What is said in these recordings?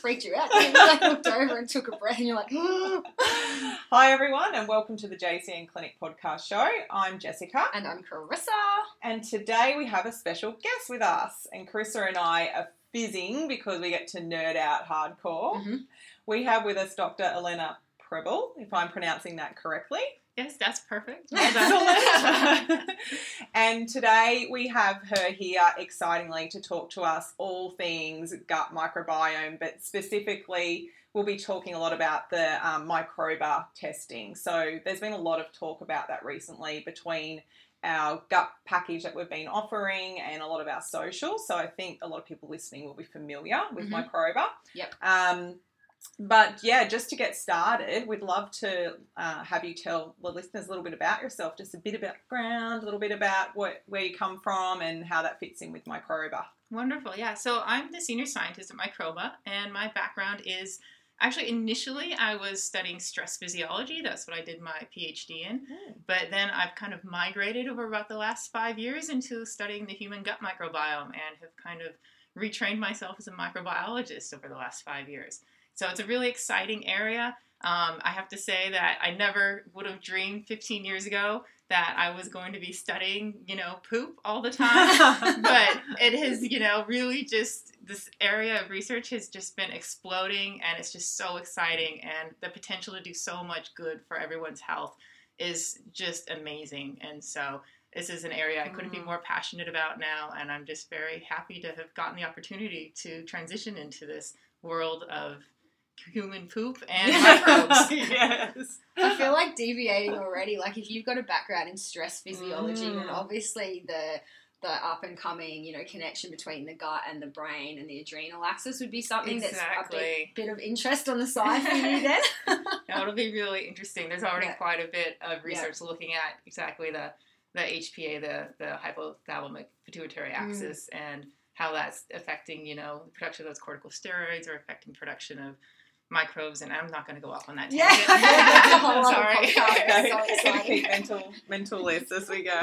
Freaked you out. You like looked over and took a breath, and you're like, Hi everyone, and welcome to the JCN Clinic podcast show. I'm Jessica, and I'm Carissa. and today we have a special guest with us. And Carissa and I are fizzing because we get to nerd out hardcore. Mhm. We have with us Dr. Alena Pribyl, if I'm pronouncing that correctly. Yes, that's perfect. And today we have her here excitingly to talk to us all things gut microbiome, but specifically we'll be talking a lot about the um, microba testing. So there's been a lot of talk about that recently between our gut package that we've been offering and a lot of our social. So I think a lot of people listening will be familiar with Mhm. microba. Yep. Um, but yeah, just to get started, we'd love to uh, have you tell the listeners a little bit about yourself, just a bit about background, a little bit about what, where you come from and how that fits in with Microba. Wonderful. Yeah. So I'm the senior scientist at Microba, and my background is actually initially I was studying stress physiology. That's what I did my PhD in. But then I've kind of migrated over about the last five years into studying the human gut microbiome and have kind of retrained myself as a microbiologist over the last five years. So it's a really exciting area. Um, I have to say that I never would have dreamed 15 years ago that I was going to be studying, you know, poop all the time. but it has, you know, really just this area of research has just been exploding and it's just so exciting and the potential to do so much good for everyone's health is just amazing. And so this is an area I couldn't be Mm. more passionate about now and I'm just very happy to have gotten the opportunity to transition into this world of human poop and microbes. yes. I feel like deviating already. Like if you've got a background in stress physiology, Mm. and obviously the the up and coming, you know, connection between the gut and the brain and the adrenal axis would be something that's a bit, bit of interest on the side for you then. Yeah, it'll be really interesting. There's already Yeah. quite a bit of research looking at exactly the the HPA, the the hypothalamic pituitary Mm. axis, and how that's affecting you know the production of those corticosteroids or affecting production of microbes. And I'm not going to go off on that Yeah, tangent. a whole Sorry. podcast. Okay. so exciting. Keep mental mental lists as we go.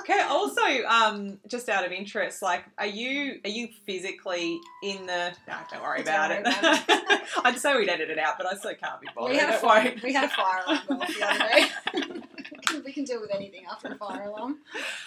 Okay. Also, um, just out of interest, like, are you are you physically in the? No, don't worry Don't about worry it. about I'd say we'd edit it out, but I still can't be bothered. we had a fire. We had a fire alarm the other day. we can deal with anything after a fire alarm.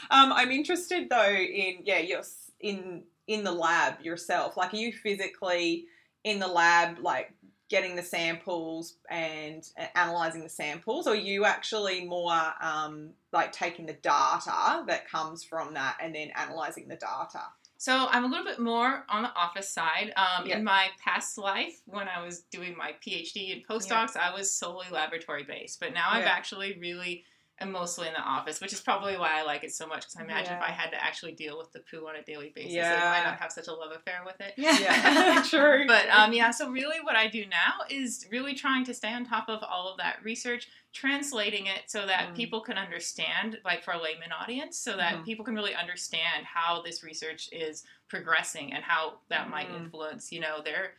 Um, I'm interested though in yeah, you're in in the lab yourself. Like, are you physically in the lab, like getting the samples and analyzing the samples, or are you actually more um, like taking the data that comes from that and then analyzing the data? So I'm a little bit more on the office side. Um. In my past life, when I was doing my PhD and postdocs, I was solely laboratory based. But now I've actually really am mostly in the office, which is probably why I like it so much. Because I imagine if I had to actually deal with the poo on a daily basis, I might not have such a love affair with it. Yeah, true. But um, yeah, so really what I do now is really trying to stay on top of all of that research, translating it so that Mm. people can understand, like for a layman audience, so that Mhm. people can really understand how this research is progressing and how that might Mm. influence, you know, their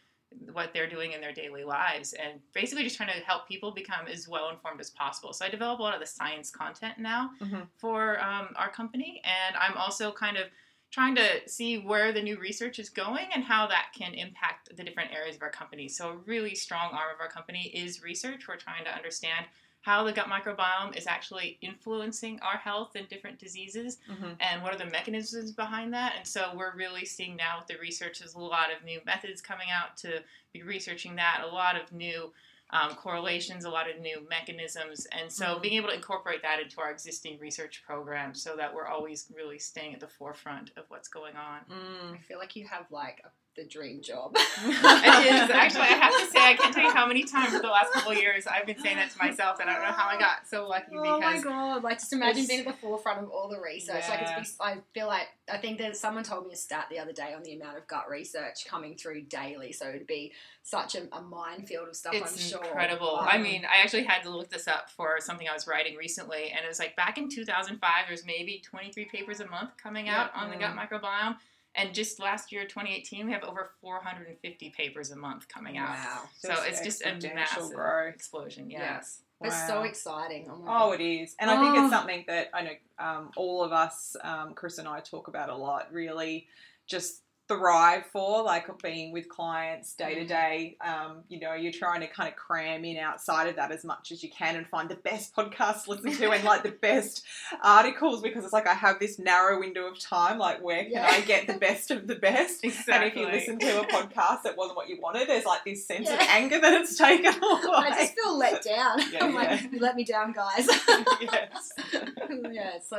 what they're doing in their daily lives and basically just trying to help people become as well informed as possible. So I develop a lot of the science content now Mhm. for um, our company and I'm also kind of trying to see where the new research is going and how that can impact the different areas of our company. So, a really strong arm of our company is research. We're trying to understand how the gut microbiome is actually influencing our health and different diseases Mhm. and what are the mechanisms behind that. And so, we're really seeing now with the research, there's a lot of new methods coming out to be researching that, a lot of new um, correlations, a lot of new mechanisms. And so, Mhm. being able to incorporate that into our existing research program so that we're always really staying at the forefront of what's going on. Mm. I feel like you have like a, the dream job. it is actually. I have to say, I can't tell you how many times for the last couple of years I've been saying that to myself, and I don't know how I got so lucky Oh my because god! Like just imagine being at the forefront of all the research. Like it's. I feel like I think that someone told me a stat the other day on the amount of gut research coming through daily. So it'd be such a, a minefield of stuff. I'm it's sure. incredible. I mean, I actually had to look this up for something I was writing recently, and it was like back in 2005, there's maybe 23 papers a month coming out on the gut microbiome. And just last year, 2018, we have over 450 papers a month coming out. wow, So it's just a massive growth. explosion. Yeah. Yes. it's so exciting. Oh my Oh, god! it is. And I think Oh. it's something that I know um, all of us, um, Chris and I, talk about a lot, really just thrive for, like being with clients day to Mm. day. Um, You know, you're trying to kind of cram in outside of that as much as you can and find the best podcasts to listen to and like the best articles because it's like I have this narrow window of time. Like, where can Yeah. I get the best of the best? Exactly. And if you listen to a podcast that wasn't what you wanted, there's like this sense of anger that it's taken away. I just feel let down. Yeah, I'm like, yeah. you let me down, guys. yes. yeah, so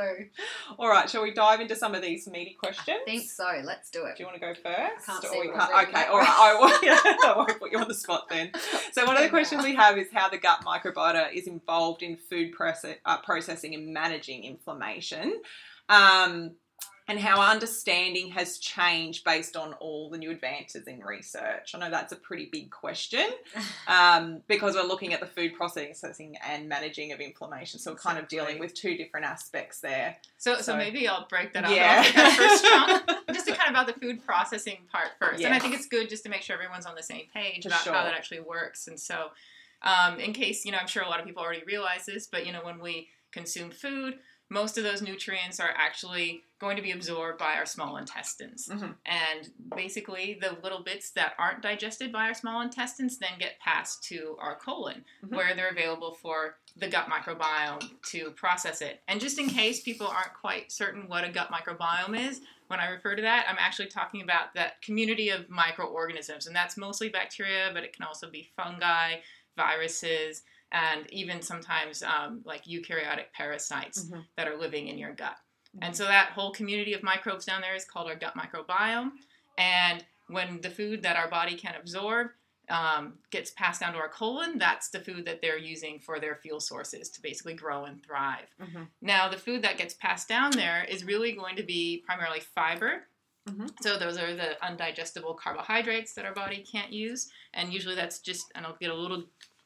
All right, shall we dive into some of these meaty questions? I think so. Let's do it. Do you want to go first? can't Or we can't- Okay, all right. I won't, yeah, I won't put you on the spot then. So one of the questions we have is how the gut microbiota is involved in food proce- uh, processing and managing inflammation. Um, and how understanding has changed based on all the new advances in research. I know that's a pretty big question um, because we're looking at the food processing and managing of inflammation. So we're kind of dealing with two different aspects there. So, so, So- maybe I'll break that up. Yeah. That first chunk, just to kind of about the food processing part first. And I think it's good just to make sure everyone's on the same page For about sure. how that actually works. And so, um, in case, you know, I'm sure a lot of people already realize this, but, you know, when we consume food, most of those nutrients are actually going to be absorbed by our small intestines. Mhm. And basically, the little bits that aren't digested by our small intestines then get passed to our colon, Mhm. where they're available for the gut microbiome to process it. And just in case people aren't quite certain what a gut microbiome is, when I refer to that, I'm actually talking about that community of microorganisms. And that's mostly bacteria, but it can also be fungi, viruses, and even sometimes um, like eukaryotic parasites Mhm. that are living in your gut. Mm-hmm. And so that whole community of microbes down there is called our gut microbiome. And when the food that our body can absorb um, gets passed down to our colon, that's the food that they're using for their fuel sources to basically grow and thrive. Mhm. Now, the food that gets passed down there is really going to be primarily fiber. Mhm. So those are the undigestible carbohydrates that our body can't use, and usually that's just, and I'll get a little,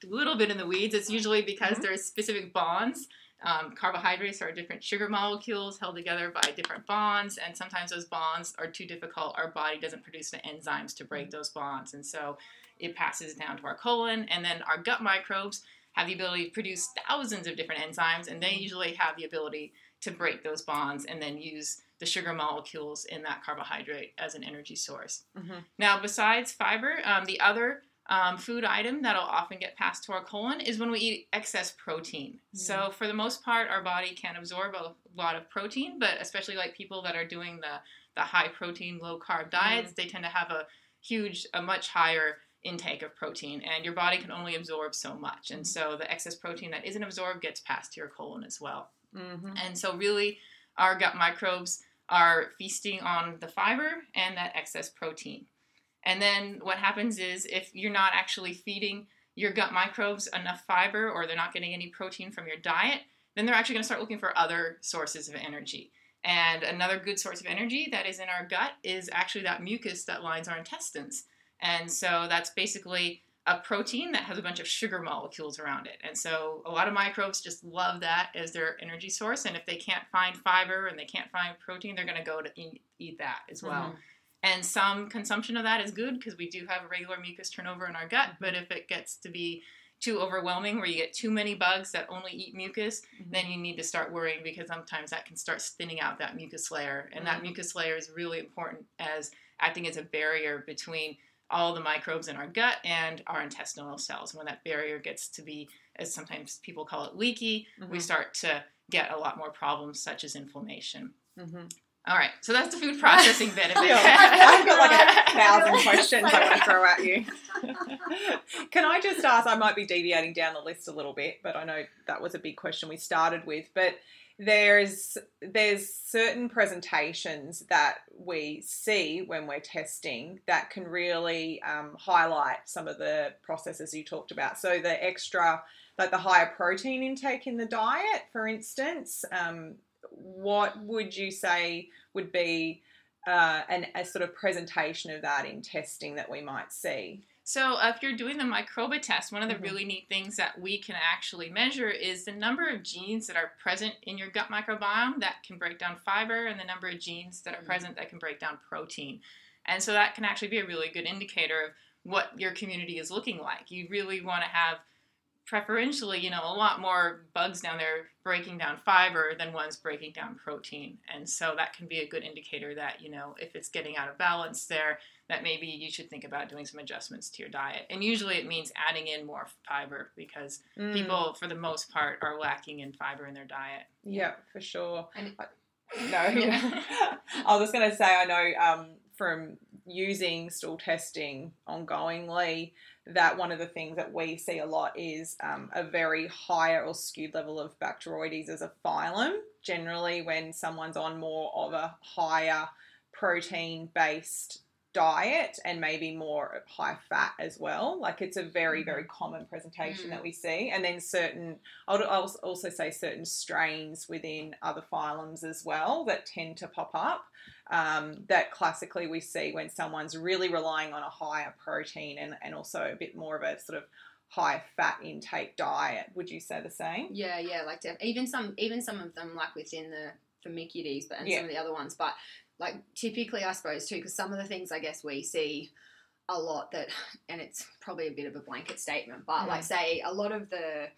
little bit in the weeds. It's usually because Mhm. there's specific bonds. Um, carbohydrates are different sugar molecules held together by different bonds, and sometimes those bonds are too difficult. Our body doesn't produce the enzymes to break those bonds, and so it passes down to our colon, and then our gut microbes have the ability to produce thousands of different enzymes, and they usually have the ability to break those bonds and then use the sugar molecules in that carbohydrate as an energy source. Mhm. Now, besides fiber, um, the other um, food item that'll often get passed to our colon is when we eat excess protein. So, for the most part, our body can absorb a lot of protein, but especially like people that are doing the, the high protein, low carb diets, they tend to have a huge, a much higher intake of protein, and your body can only absorb so much. And so, the excess protein that isn't absorbed gets passed to your colon as well. Mhm. And so, really, our gut microbes are feasting on the fiber and that excess protein. And then what happens is if you're not actually feeding your gut microbes enough fiber or they're not getting any protein from your diet, then they're actually going to start looking for other sources of energy. And another good source of energy that is in our gut is actually that mucus that lines our intestines. And so that's basically a protein that has a bunch of sugar molecules around it. And so a lot of microbes just love that as their energy source. And if they can't find fiber and they can't find protein, they're going to go to eat, eat that as well. Mm-hmm. And some consumption of that is good because we do have a regular mucus turnover in our gut. But if it gets to be too overwhelming, where you get too many bugs that only eat mucus, then you need to start worrying because sometimes that can start thinning out that mucus layer. And that Mhm. mucus layer is really important as acting as a barrier between all the microbes in our gut and our intestinal cells. When that barrier gets to be, as sometimes people call it, leaky, we Mhm. start to get a lot more problems such as inflammation. All right, so that's the food processing bit of it. I've got like a thousand questions I want to throw at you. Can I just ask? I might be deviating down the list a little bit, but I know that was a big question we started with. But there's there's certain presentations that we see when we're testing that can really um, highlight some of the processes you talked about. So the extra, like the higher protein intake in the diet, for instance. Um, what would you say would be uh, an, a sort of presentation of that in testing that we might see? So, uh, if you're doing the microba test, one of the Mhm. really neat things that we can actually measure is the number of genes that are present in your gut microbiome that can break down fiber and the number of genes that are Mhm. present that can break down protein. And so, that can actually be a really good indicator of what your community is looking like. You really want to have preferentially, you know, a lot more bugs down there breaking down fiber than ones breaking down protein. And so that can be a good indicator that, you know, if it's getting out of balance there, that maybe you should think about doing some adjustments to your diet. And usually it means adding in more fiber because Mm, people, for the most part, are lacking in fiber in their diet. yeah, for sure. And- I- no, yeah. I was just going to say I know um, from using stool testing ongoingly that one of the things that we see a lot is um, a very higher or skewed level of Bacteroides as a phylum. Generally, when someone's on more of a higher protein based diet and maybe more high fat as well. Like it's a very, very common presentation Mm. that we see. And then certain, I would als- also say certain strains within other phylums as well that tend to pop up. Um, that classically we see when someone's really relying on a higher protein and, and also a bit more of a sort of high fat intake diet. Would you say the same? Yeah, yeah, like def- even some even some of them like within the Firmicutes, but and Yeah. some of the other ones, but like typically I suppose too, because some of the things I guess we see a lot that, and it's probably a bit of a blanket statement, but like say a lot of the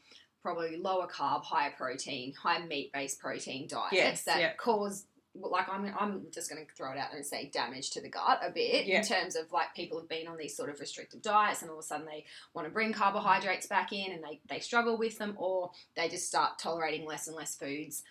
probably lower carb, higher protein, high meat based protein diets Yes, that yeah. cause like I'm, I'm just going to throw it out there and say damage to the gut a bit Yeah. in terms of like people have been on these sort of restrictive diets and all of a sudden they want to bring carbohydrates back in and they, they struggle with them or they just start tolerating less and less foods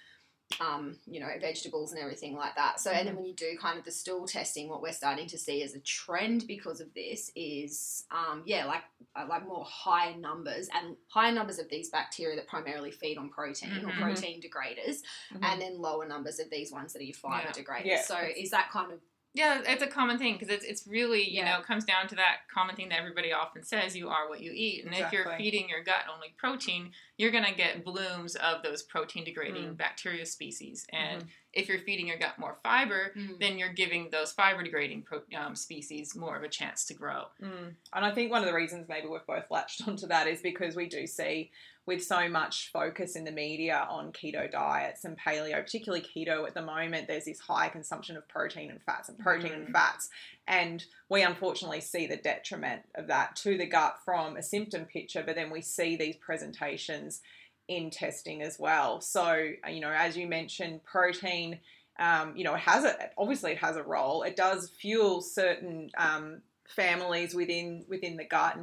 um, you know vegetables and everything like that so and then when you do kind of the stool testing what we're starting to see as a trend because of this is um, yeah like uh, like more higher numbers and higher numbers of these bacteria that primarily feed on protein Mhm. or protein degraders and then lower numbers of these ones that are your fiber Yeah. degraders Yeah. so is that kind of Yeah, it's a common thing because it's, it's really, you Yeah. know, it comes down to that common thing that everybody often says you are what you eat. And if you're feeding your gut only protein, you're going to get blooms of those protein degrading Mm. bacteria species. And if you're feeding your gut more fiber, then you're giving those fiber degrading pro- um, species more of a chance to grow. Mm. And I think one of the reasons maybe we've both latched onto that is because we do see with so much focus in the media on keto diets and paleo, particularly keto at the moment, there's this high consumption of protein and fats and protein and Mhm. fats. And we unfortunately see the detriment of that to the gut from a symptom picture, but then we see these presentations in testing as well. So, you know, as you mentioned, protein um, you know, it has a obviously it has a role. It does fuel certain um, families within within the gut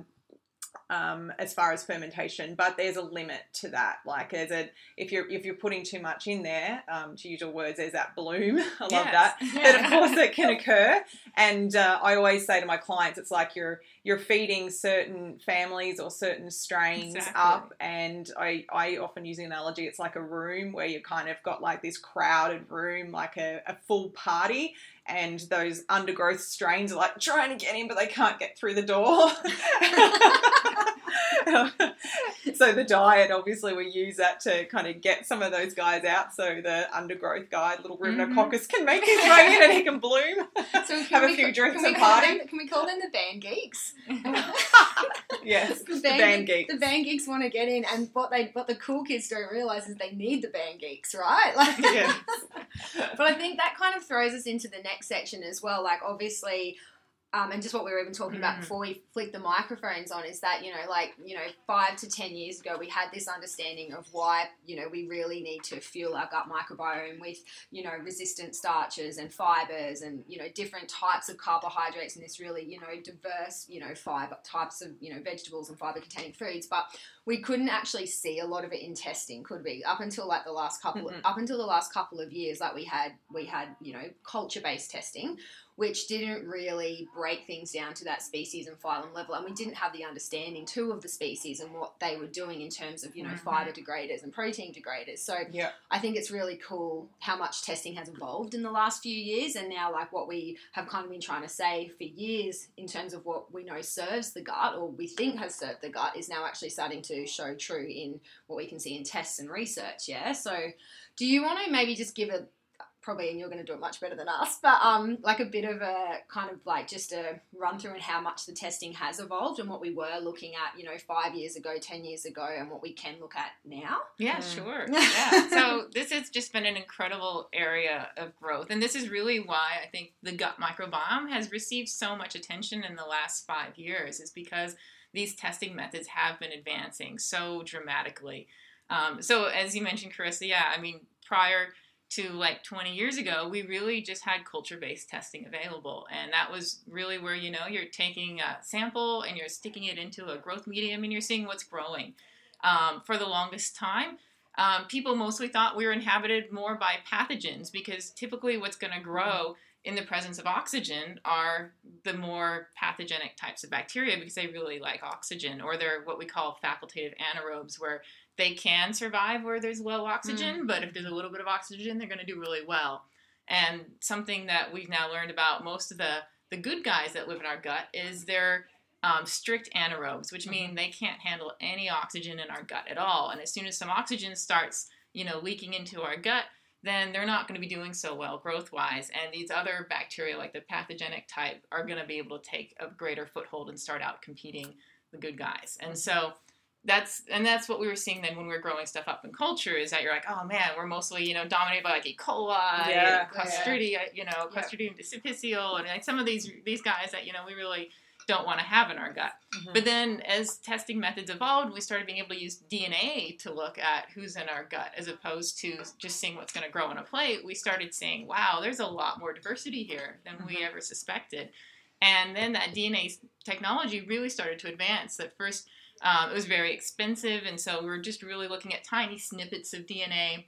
um, as far as fermentation, but there's a limit to that. Like there's a if you're if you're putting too much in there, um, to use your words, there's that bloom. I love that. But of course, it can occur, and uh, I always say to my clients, it's like you're you're feeding certain families or certain strains Exactly. up, and I I often use the analogy. It's like a room where you kind of got like this crowded room, like a, a full party, and those undergrowth strains are like trying to get in, but they can't get through the door. so the diet, obviously, we use that to kind of get some of those guys out, so the undergrowth guy, little Ruminococcus, mm-hmm. can make his way in and he can bloom. So we can Have a few drinks and party. them, can we call them the band geeks? yes, the the band, band geeks. The band geeks want to get in, and what they what the cool kids don't realize is they need the band geeks, right? Like, Yes. but I think that kind of throws us into the next section as well. Like, obviously, um, and just what we were even talking about Mhm. before we flicked the microphones on is that, you know, like, you know, five to 10 years ago, we had this understanding of why, you know, we really need to fuel our gut microbiome with, you know, resistant starches and fibers and, you know, different types of carbohydrates and this really, you know, diverse, you know, fiber types of, you know, vegetables and fiber containing foods. But we couldn't actually see a lot of it in testing, could we? Up until like the last couple, Mm-mm. up until the last couple of years, like we had, we had, you know, culture based testing, which didn't really break things down to that species and phylum level, and we didn't have the understanding too of the species and what they were doing in terms of, you know, Mhm. fiber degraders and protein degraders. So Yeah. I think it's really cool how much testing has evolved in the last few years, and now like what we have kind of been trying to say for years in terms of what we know serves the gut or we think has served the gut is now actually starting to show true in what we can see in tests and research. Yeah. So, do you want to maybe just give a probably, and you're going to do it much better than us, but um, like a bit of a kind of like just a run through and how much the testing has evolved and what we were looking at, you know, five years ago, ten years ago, and what we can look at now. Yeah, Mm. sure. Yeah. so this has just been an incredible area of growth. And this is really why I think the gut microbiome has received so much attention in the last five years, is because these testing methods have been advancing so dramatically. Um, so as you mentioned, Carissa, yeah, I mean, prior to like 20 years ago, we really just had culture-based testing available, and that was really where you know you're taking a sample and you're sticking it into a growth medium and you're seeing what's growing. Um, for the longest time, um, people mostly thought we were inhabited more by pathogens because typically what's going to grow in the presence of oxygen are the more pathogenic types of bacteria because they really like oxygen or they're what we call facultative anaerobes where they can survive where there's low oxygen but if there's a little bit of oxygen they're going to do really well and something that we've now learned about most of the the good guys that live in our gut is they're um, strict anaerobes, which mean they can't handle any oxygen in our gut at all. And as soon as some oxygen starts, you know, leaking into our gut, then they're not going to be doing so well growth wise. And these other bacteria, like the pathogenic type, are going to be able to take a greater foothold and start out competing the good guys. And so that's and that's what we were seeing then when we were growing stuff up in culture is that you're like, oh man, we're mostly you know dominated by like E. coli, Yeah, and Clostridia, you know, Clostridium difficile, and like some of these these guys that you know we really don't want to have in our gut. Mhm. But then, as testing methods evolved, we started being able to use DNA to look at who's in our gut as opposed to just seeing what's going to grow on a plate. We started saying, wow, there's a lot more diversity here than we Mhm. ever suspected. And then that DNA technology really started to advance. At first, um, it was very expensive, and so we were just really looking at tiny snippets of DNA.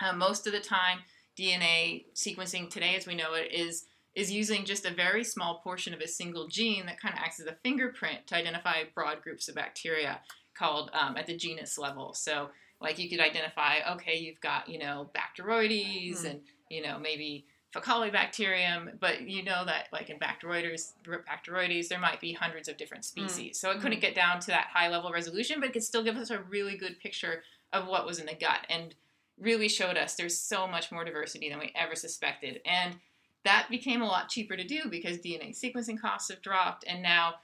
Uh, most of the time, DNA sequencing today, as we know it, is is using just a very small portion of a single gene that kind of acts as a fingerprint to identify broad groups of bacteria called um, at the genus level. So, like you could identify, okay, you've got you know Bacteroides Hmm. and you know maybe Faecalibacterium, but you know that like in Bacteroides, Bacteroides, there might be hundreds of different mm. species. So it mm. couldn't get down to that high level resolution, but it could still give us a really good picture of what was in the gut and really showed us there's so much more diversity than we ever suspected. And that became a lot cheaper to do because DNA sequencing costs have dropped, and now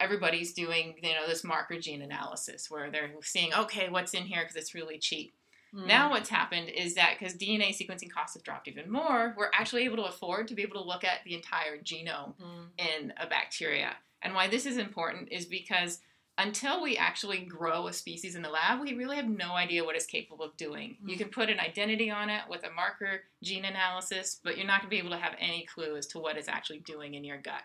everybody's doing you know this marker gene analysis where they're seeing okay what's in here because it's really cheap. Mm. Now what's happened is that because DNA sequencing costs have dropped even more, we're actually able to afford to be able to look at the entire genome Mm. in a bacteria. And why this is important is because until we actually grow a species in the lab, we really have no idea what it's capable of doing. You Mm. can put an identity on it with a marker gene analysis, but you're not going to be able to have any clue as to what it's actually doing in your gut.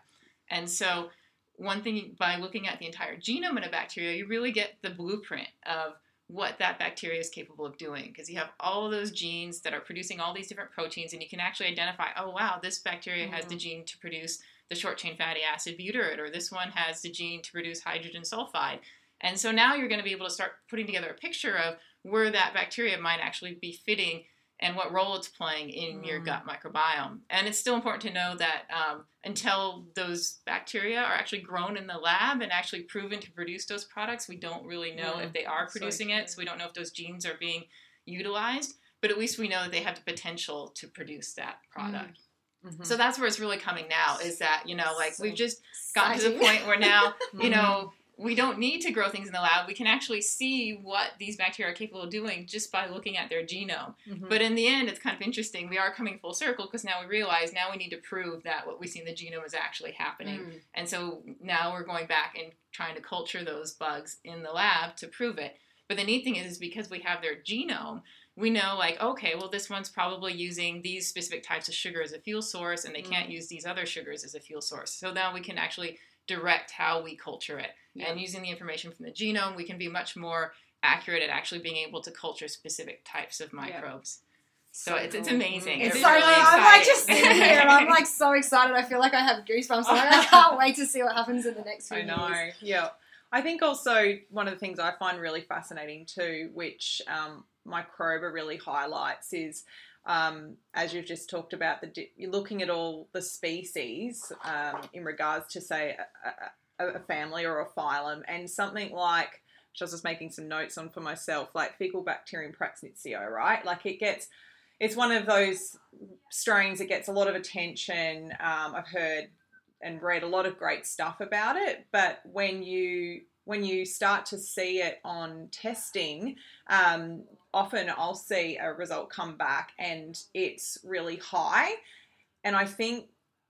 And so, one thing by looking at the entire genome in a bacteria, you really get the blueprint of what that bacteria is capable of doing because you have all of those genes that are producing all these different proteins and you can actually identify oh wow this bacteria has the mm-hmm. gene to produce the short chain fatty acid butyrate or this one has the gene to produce hydrogen sulfide. And so now you're going to be able to start putting together a picture of where that bacteria might actually be fitting and what role it's playing in your Mm. gut microbiome. And it's still important to know that um, until those bacteria are actually grown in the lab and actually proven to produce those products, we don't really know Mm. if they are producing true. it. So we don't know if those genes are being utilized. But at least we know that they have the potential to produce that product. Mhm. So that's where it's really coming now is that, you know, like So we've just gotten to the point where now you know, we don't need to grow things in the lab. We can actually see what these bacteria are capable of doing just by looking at their genome. Mhm. But in the end, it's kind of interesting. We are coming full circle because now we realize now we need to prove that what we see in the genome is actually happening. Mm. And so now we're going back and trying to culture those bugs in the lab to prove it. But the neat thing is, is because we have their genome, we know like, okay, well, this one's probably using these specific types of sugar as a fuel source, and they can't use these other sugars as a fuel source. So now we can actually direct how we culture it. Yeah. And using the information from the genome, we can be much more accurate at actually being able to culture specific types of microbes. So, it's, it's cool. amazing. It's It's It's so really good. I'm like just exciting. sitting here and I'm like so excited. I feel like I have goosebumps. I'm like, I can't wait to see what happens in the next few I know. years. Yeah. I think also one of the things I find really fascinating too, which um, Microba really highlights, is um, as you've just talked about, the you're looking at all the species um, in regards to say a, a, a family or a phylum, and something like. Which I was just making some notes on for myself, like Faecalibacterium prausnitzii, right? Like it gets, it's one of those strains that gets a lot of attention. Um, I've heard and read a lot of great stuff about it but when you when you start to see it on testing um, often i'll see a result come back and it's really high. And i think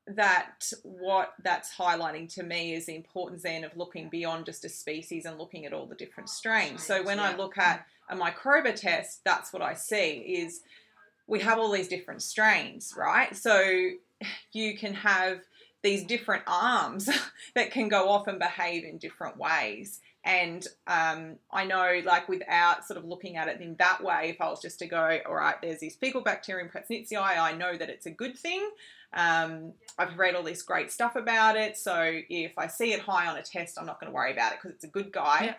that what that's highlighting to me is the importance then of looking beyond just a species and looking at all the different oh, strains. So when i look at a microba test that's what i see is we have all these different strains right? So you can have these different arms that can go off and behave in different ways. And um, I know, like, without sort of looking at it in that way, if I was just to go, all right, there's this Faecalibacterium prausnitzii, I know that it's a good thing. Um, I've read all this great stuff about it. So if I see it high on a test, I'm not going to worry about it because it's a good guy. Yeah.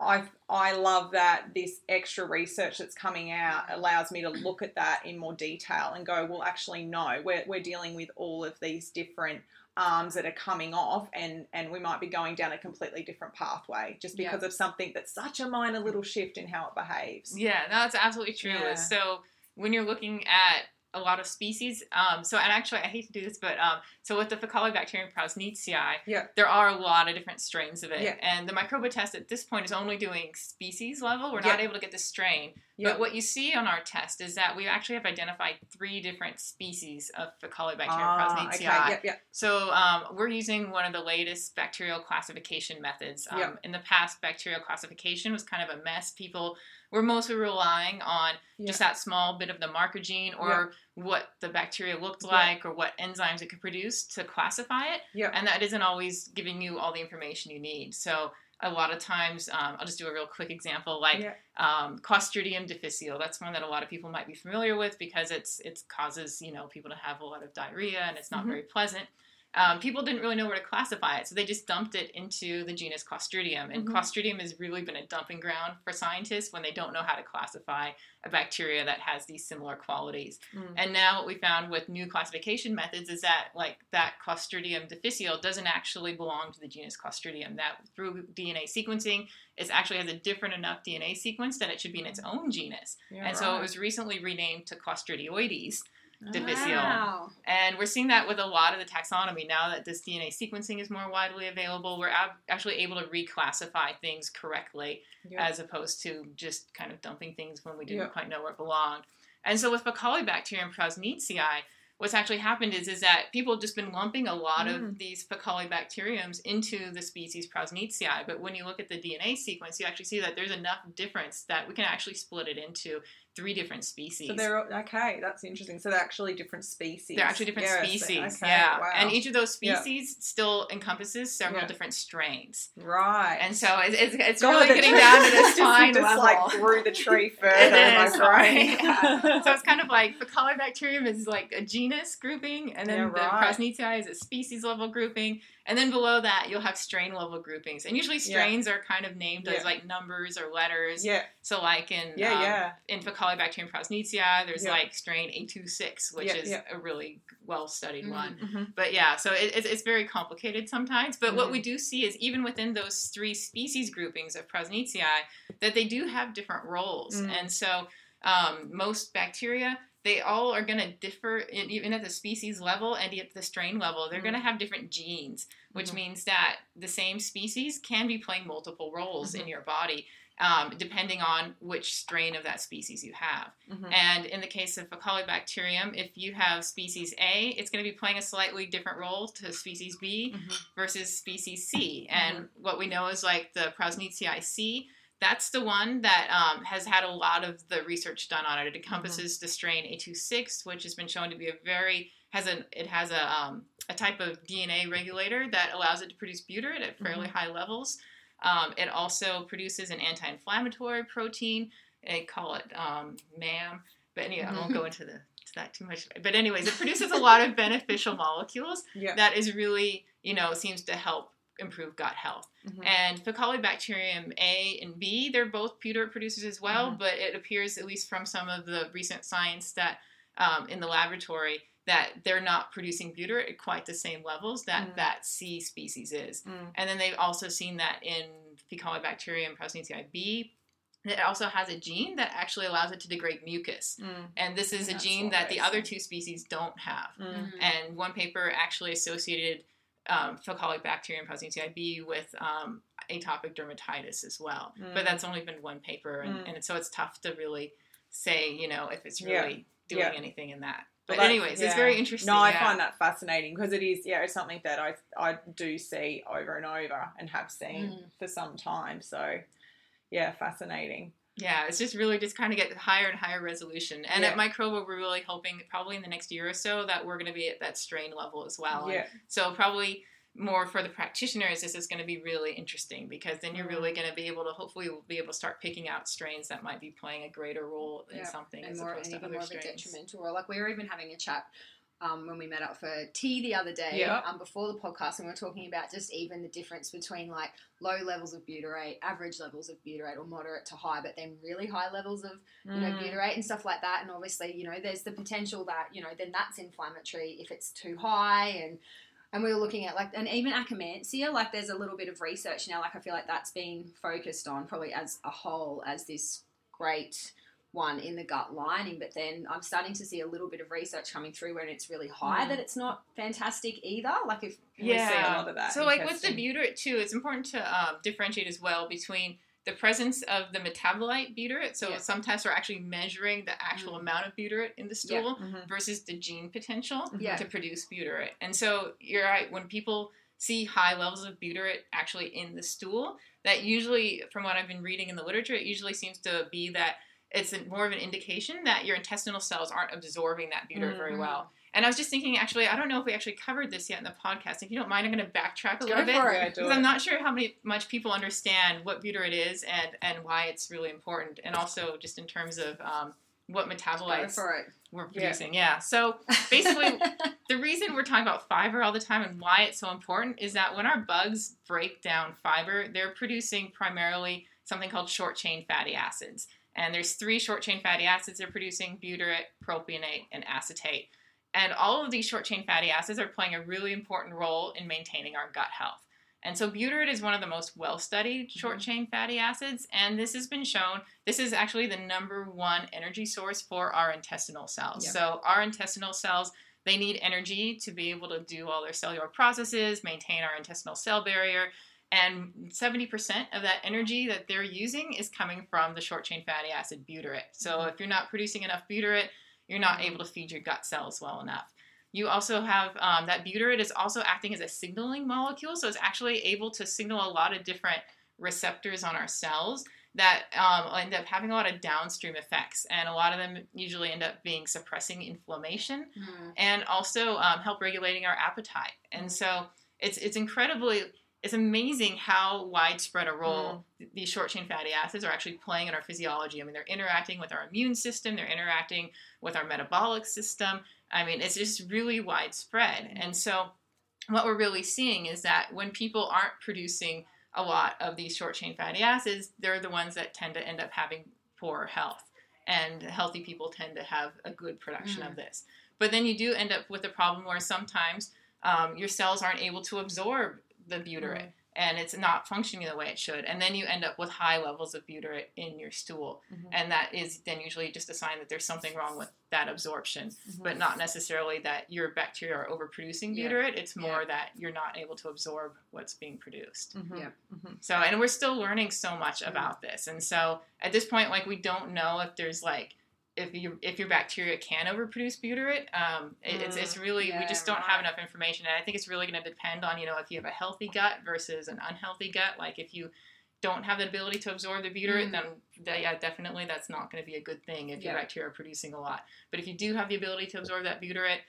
I, I love that this extra research that's coming out allows me to look at that in more detail and go, well, actually, no, we're, we're dealing with all of these different arms that are coming off, and, and we might be going down a completely different pathway just Yeah. because of something that's such a minor little shift in how it behaves. Yeah, no, that's absolutely true. Yeah. So when you're looking at a lot of species, um, so and actually I hate to do this, but um, so with the Faecalibacterium prausnitzii, Yeah. there are a lot of different strains of it, Yeah. and the microba test at this point is only doing species level. We're not able to get the strain, Yeah. but what you see on our test is that we actually have identified three different species of Faecalibacterium Ah, prausnitzii. okay, yep, yep. So um, we're using one of the latest bacterial classification methods. Um, Yeah. In the past, bacterial classification was kind of a mess. People were mostly relying on Yeah. just that small bit of the marker gene or what the bacteria looked Yeah. like or what enzymes it could produce to classify it. Yeah. And that isn't always giving you all the information you need. So a lot of times, um, I'll just do a real quick example, like Yeah. um, Clostridium difficile. That's one that a lot of people might be familiar with because it's it causes you know people to have a lot of diarrhea and it's not Mhm. very pleasant. Um, people didn't really know where to classify it, so they just dumped it into the genus Clostridium. And Mhm. Clostridium has really been a dumping ground for scientists when they don't know how to classify a bacteria that has these similar qualities. Mm. And now what we found with new classification methods is that like that Clostridium difficile doesn't actually belong to the genus Clostridium. That through DNA sequencing, it actually has a different enough DNA sequence that it should be in its own genus. Yeah, and so it was recently renamed to Clostridioides. Difficile. Wow. And we're seeing that with a lot of the taxonomy now that this DNA sequencing is more widely available. We're ab- actually able to reclassify things correctly Yeah. as opposed to just kind of dumping things when we didn't Yeah. quite know where it belonged. And so with Faecalibacterium prausnitzii, what's actually happened is, is that people have just been lumping a lot Mm. of these Faecalibacteriums into the species prausnitzii. But when you look at the DNA sequence, you actually see that there's enough difference that we can actually split it into three different species. So they're okay. That's interesting. So they're actually different species. They're actually different species. okay, yeah. wow. And each of those Yeah. species still encompasses several Yeah. different strains. right. And so it's, it's, it's God, really getting tree- down to this just, fine just level. like through the tree further. It is, right? so it's kind of like Faecalibacterium is like a genus grouping, and then Yeah, the right. Is a species level grouping, and then below that you'll have strain level groupings. And usually strains are kind of named Yeah. as like numbers or letters. yeah, So like in yeah, um, yeah. in Faecalibacterium prausnitzii, there's Yeah. like strain A26, which Yeah, is yeah. a really well studied Mhm. one. hmm But yeah, so it, it's, it's very complicated sometimes. But what Mhm. we do see is even within those three species groupings of Prausnitzii, that they do have different roles. Mm. And so um, most bacteria, they all are going to differ in, even at the species level and at the strain level. They're Mm. going to have different genes, which Mhm. means that the same species can be playing multiple roles Mm-hmm. in your body. Um, depending on which strain of that species you have. hmm And in the case of Faecalibacterium, if you have species A, it's going to be playing a slightly different role to species B Mhm. versus species C. And what we know is like the Prausnitzii C, that's the one that um, has had a lot of the research done on it. It encompasses the strain A26, which has been shown to be a very has a it has a um, a type of DNA regulator that allows it to produce butyrate at fairly high levels. Um, it also produces an anti-inflammatory protein. They call it um, MAM, but anyway, I won't go into the to that too much. But anyways, it produces a lot of beneficial molecules Yeah. that is really you know seems to help improve gut health. Mhm. And Faecalibacterium A and B, they're both butyrate producers as well, Mhm. but it appears, at least from some of the recent science that um, in the laboratory, that they're not producing butyrate at quite the same levels that Mm. that C species is. Mm. And then they've also seen that in Faecalibacterium prausnitzii B, it also has a gene that actually allows it to degrade mucus. Mm. And this is a gene that the other two species don't have. Mm. And one paper actually associated um, Faecalibacterium prausnitzii B with um, atopic dermatitis as well. Mm. But that's only been one paper, and, Mm. and so it's tough to really say, you know, if it's Yeah. really doing Yeah. anything in that. But that- anyways, it's very interesting. No, I yeah. find that fascinating because it is, yeah, it's something that I I do see over and over and have seen Mm. for some time. So, yeah, fascinating. Yeah, it's just really just kind of get higher and higher resolution. And Yeah. at Microba, we're really hoping probably in the next year or so that we're going to be at that strain level as well. And Yeah, So probably more for the practitioners, this is going to be really interesting because then you're Mhm. really going to be able to hopefully be able to start picking out strains that might be playing a greater role in Yeah, something and as more opposed and to even other more of a strains. detrimental role. Like we were even having a chat um, when we met up for tea the other day, Yeah. um, before the podcast, and we were talking about just even the difference between like low levels of butyrate, average levels of butyrate, or moderate to high, but then really high levels of you know Mm. butyrate and stuff like that. And obviously, you know, there's the potential that you know then that's inflammatory if it's too high and. And we were looking at like, and even Akkermansia, like there's a little bit of research now. Like I feel like that's been focused on probably as a whole as this great one in the gut lining, but then I'm starting to see a little bit of research coming through when it's really high Mm. that it's not fantastic either. Like if We see a lot of that So like with the butyrate too, it's important to um, differentiate as well between the presence of the metabolite butyrate. So Yeah. some tests are actually measuring the actual Mm. amount of butyrate in the stool Mhm. versus the gene potential Yeah. to produce butyrate. And so you're right when people see high levels of butyrate actually in the stool, that usually, from what I've been reading in the literature, it usually seems to be that it's a- more of an indication that your intestinal cells aren't absorbing that butyrate very Mhm. well. And I was just thinking, actually, I don't know if we actually covered this yet in the podcast. If you don't mind, I'm going to backtrack a Go little bit for it. Because. I'm not sure how many much people understand what butyrate is and and why it's really important, and also just in terms of um, what metabolites for it. we're Yeah. producing. Yeah. So basically, the reason we're talking about fiber all the time and why it's so important is that when our bugs break down fiber, they're producing primarily something called short chain fatty acids. And there's three short chain fatty acids they're producing butyrate, propionate, and acetate. And all of these short chain fatty acids are playing a really important role in maintaining our gut health. And so butyrate is one of the most well studied mm-hmm. short chain fatty acids. And this has been shown, this is actually the number one energy source for our intestinal cells. Yeah. So our intestinal cells, they need energy to be able to do all their cellular processes, maintain our intestinal cell barrier. And 70% of that energy that they're using is coming from the short chain fatty acid butyrate. So if you're not producing enough butyrate, you're not able to feed your gut cells well enough. You also have um, that butyrate is also acting as a signaling molecule, so it's actually able to signal a lot of different receptors on our cells that um, end up having a lot of downstream effects, and a lot of them usually end up being suppressing inflammation Mm. and also um, help regulating our appetite. And so it's it's incredibly it's amazing how widespread a role mm-hmm. th- these short chain fatty acids are actually playing in our physiology. I mean, they're interacting with our immune system, they're interacting with our metabolic system. I mean, it's just really widespread. Mm-hmm. And so what we're really seeing is that when people aren't producing a lot of these short chain fatty acids, they're the ones that tend to end up having poor health. And healthy people tend to have a good production of mm. this. But then you do end up with a problem where sometimes um, your cells aren't able to absorb the butyrate and it's not functioning the way it should. And then you end up with high levels of butyrate in your stool. Mhm. And that is then usually just a sign that there's something wrong with that absorption, Mhm. but not necessarily that your bacteria are overproducing Yeah. butyrate. It's more that you're not able to absorb what's being produced. Mhm. Yeah. Mhm. So, and we're still learning so much about this. And so at this point, like, we don't know if there's like, if you if your bacteria can overproduce butyrate, um, it, it's it's really we just don't have enough information, and I think it's really going to depend on you know if you have a healthy gut versus an unhealthy gut. Like if you don't have the ability to absorb the butyrate, Mm. then that, yeah, definitely that's not going to be a good thing if your bacteria are producing a lot. But if you do have the ability to absorb that butyrate,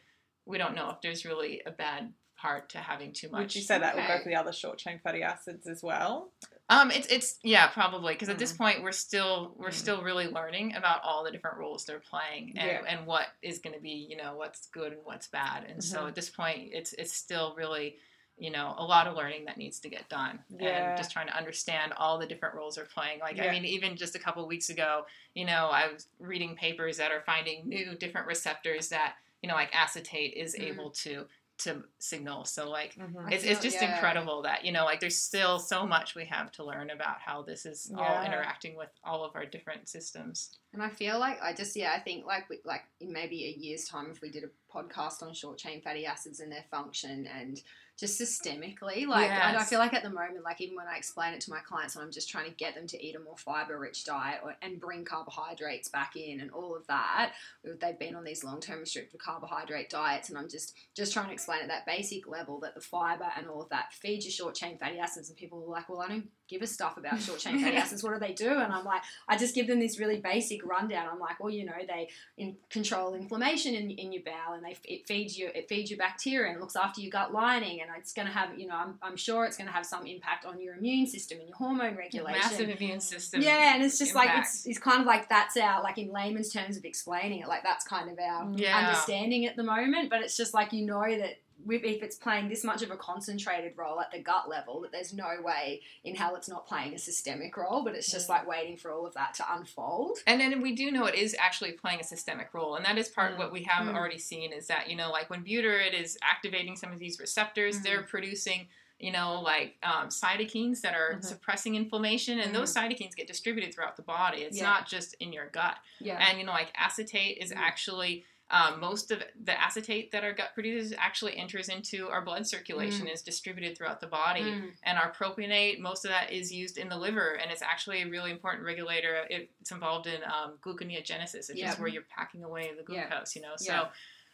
we don't know if there's really a bad part to having too much. Would you say that will go for the other short chain fatty acids as well? Um, it's it's yeah, probably because at this Mm. point we're still we're Mm. still really learning about all the different roles they're playing and, Yeah. and what is going to be you know what's good and what's bad. And so Mhm. at this point, it's it's still really you know a lot of learning that needs to get done Yeah. and just trying to understand all the different roles they're playing. Like Yeah. I mean, even just a couple weeks ago, you know, I was reading papers that are finding new different receptors that you know like acetate is Mm. able to to signal. So like Mm-hmm. It's, it's just yeah. incredible that you know like there's still so much we have to learn about how this is all interacting with all of our different systems And I feel like I just yeah I think like we, like in maybe a year's time if we did a podcast on short chain fatty acids and their function and just systemically like and I Yes. feel like at the moment like even when I explain it to my clients and I'm just trying to get them to eat a more fiber rich diet or, and bring carbohydrates back in and all of that they've been on these long term restricted carbohydrate diets and I'm just just trying to explain at that basic level that the fiber and all of that feeds your short chain fatty acids and people are like well I don't give a stuff about short chain fatty acids what do they do and I'm like I just give them this really basic rundown. I'm like, well, you know, they in, control inflammation in, in your bowel, and they it feeds you it feeds you bacteria and looks after your gut lining, and it's going to have, you know, I'm, I'm sure it's going to have some impact on your immune system and your hormone regulation. massive immune system yeah, and it's just like it's, it's kind of like that's our like in layman's terms of explaining it, like that's kind of our Yeah. understanding at the moment. But it's just like you know that if it's playing this much of a concentrated role at the gut level, that there's no way in hell it's not playing a systemic role. But it's just Mm. like waiting for all of that to unfold. and then we do know it is actually playing a systemic role and that is part of Mm. what we have Mm. already seen is that you know like when butyrate is activating some of these receptors Mhm. they're producing you know like um, cytokines that are Mhm. suppressing inflammation and those cytokines get distributed throughout the body it's Yeah. not just in your gut Yeah. And you know, like acetate is Mhm. actually um, most of the acetate that our gut produces actually enters into our blood circulation, is distributed throughout the body. Mm. And our propionate, most of that is used in the liver, and it's actually a really important regulator. It, it's involved in um, gluconeogenesis, which Yeah. is where you're packing away the Yeah. glucose. You know, so. Yeah.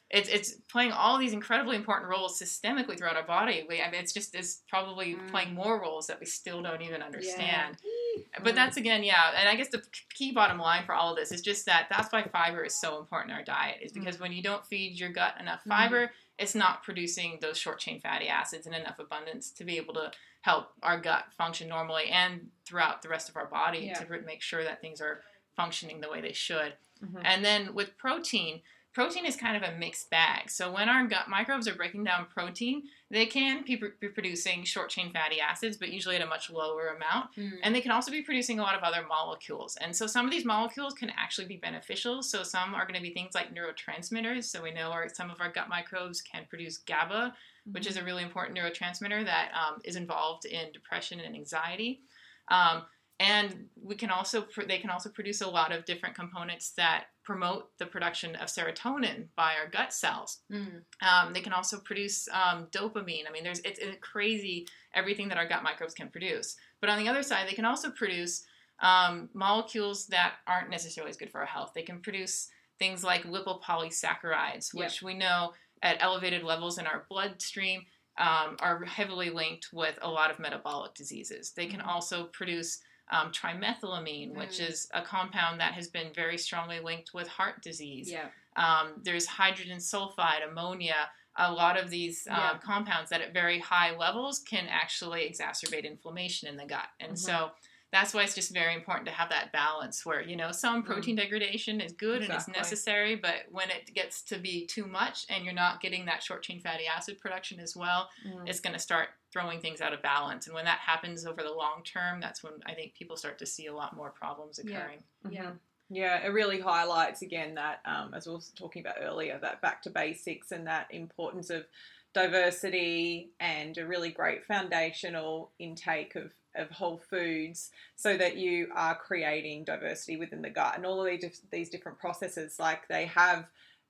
It's, it's playing all these incredibly important roles systemically throughout our body. We, I mean, it's just is probably Mm. playing more roles that we still don't even understand. Mm. But that's again, yeah. And I guess the key bottom line for all of this is just that that's why fiber is so important in our diet, is because when you don't feed your gut enough Mm-hmm. fiber, it's not producing those short chain fatty acids in enough abundance to be able to help our gut function normally and throughout the rest of our body Yeah. to make sure that things are functioning the way they should. Mhm. And then with protein, protein is kind of a mixed bag. So when our gut microbes are breaking down protein, they can be, be producing short chain fatty acids, but usually at a much lower amount. Mm. And they can also be producing a lot of other molecules. And so some of these molecules can actually be beneficial. So some are going to be things like neurotransmitters. So we know our, some of our gut microbes can produce GABA, which is a really important neurotransmitter that um, is involved in depression and anxiety. Um, and we can also they can also produce a lot of different components that promote the production of serotonin by our gut cells. Mm. Um, they can also produce um, dopamine. I mean, there's it's, it's crazy everything that our gut microbes can produce. But on the other side, they can also produce um, molecules that aren't necessarily as good for our health. They can produce things like lipopolysaccharides, which we know at elevated levels in our bloodstream um, are heavily linked with a lot of metabolic diseases. They can Mhm. also produce um, trimethylamine, which Mm. is a compound that has been very strongly linked with heart disease. Yeah. Um, there's hydrogen sulfide, ammonia, a lot of these um, Yeah. compounds that at very high levels can actually exacerbate inflammation in the gut. And Mhm. so that's why it's just very important to have that balance where, you know, some protein degradation is good and Exactly. it's necessary, but when it gets to be too much and you're not getting that short chain fatty acid production as well, Mm. it's going to start throwing things out of balance. And when that happens over the long term, that's when I think people start to see a lot more problems occurring. Yeah. Mhm. Yeah, it really highlights again that, um, as we were talking about earlier, that back to basics and that importance of diversity and a really great foundational intake of, of whole foods so that you are creating diversity within the gut. And all of these, these different processes, like they have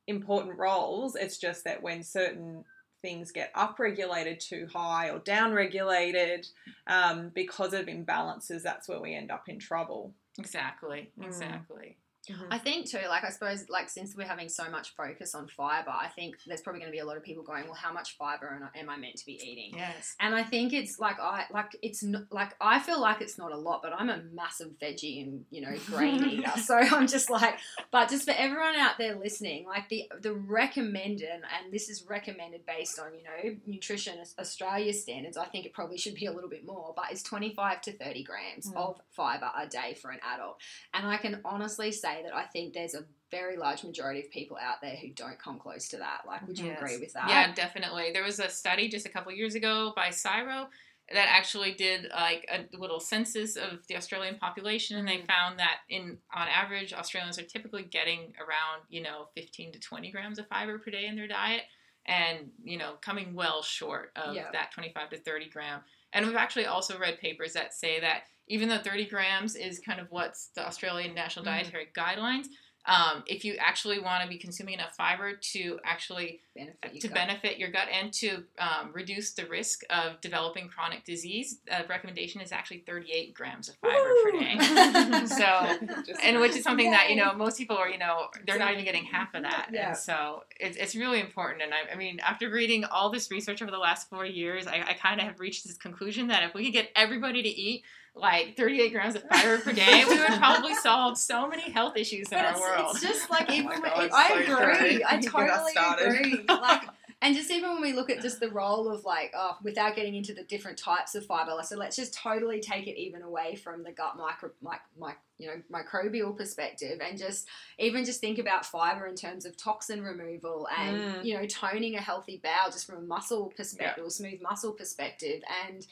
important roles. It's just that when certain things get upregulated too high or downregulated um, because of imbalances, that's where we end up in trouble. Exactly, Mm. exactly. Mhm. I think too, like I suppose, like since we're having so much focus on fiber, I think there's probably going to be a lot of people going, well, how much fiber am I- am I meant to be eating? Yes. And I think it's like I like it's not like I feel like it's not a lot, but I'm a massive veggie and you know grain eater, so I'm just like, but just for everyone out there listening, like the the recommended, and this is recommended based on you know nutrition Australia standards. I think it probably should be a little bit more, but it's 25 to 30 grams Mm. of fiber a day for an adult, and I can honestly say that I think there's a very large majority of people out there who don't come close to that. Like, would you Yes. agree with that? Yeah, definitely. There was a study just a couple years ago by CSIRO that actually did like a little census of the Australian population, and they Mhm. found that in on average, Australians are typically getting around you know 15 to 20 grams of fiber per day in their diet, and you know coming well short of Yeah. that 25 to 30 gram. And we've actually also read papers that say that even though 30 grams is kind of what's the Australian National Mhm. Dietary Guidelines. Um, if you actually want to be consuming enough fiber to actually benefit your to gut. benefit your gut and to um, reduce the risk of developing chronic disease, the recommendation is actually 38 grams of fiber per day. So, Just- and which is something that you know most people are you know they're not even getting half of that Yeah. and so it's, it's really important and I, I mean after reading all this research over the last four years i, I kind of have reached this conclusion that if we could get everybody to eat like 38 grams of fiber per day we would probably solve so many health issues in But our it's, world it's just like Oh even my when, God, I so agree. true. I Get us totally agree. Like, and just even when we look at just the role of like, oh, without getting into the different types of fiber, so let's just totally take it even away from the gut micro, like, mic, you know, microbial perspective, and just even just think about fiber in terms of toxin removal and Mm. you know toning a healthy bowel just from a muscle perspective, or smooth muscle perspective, and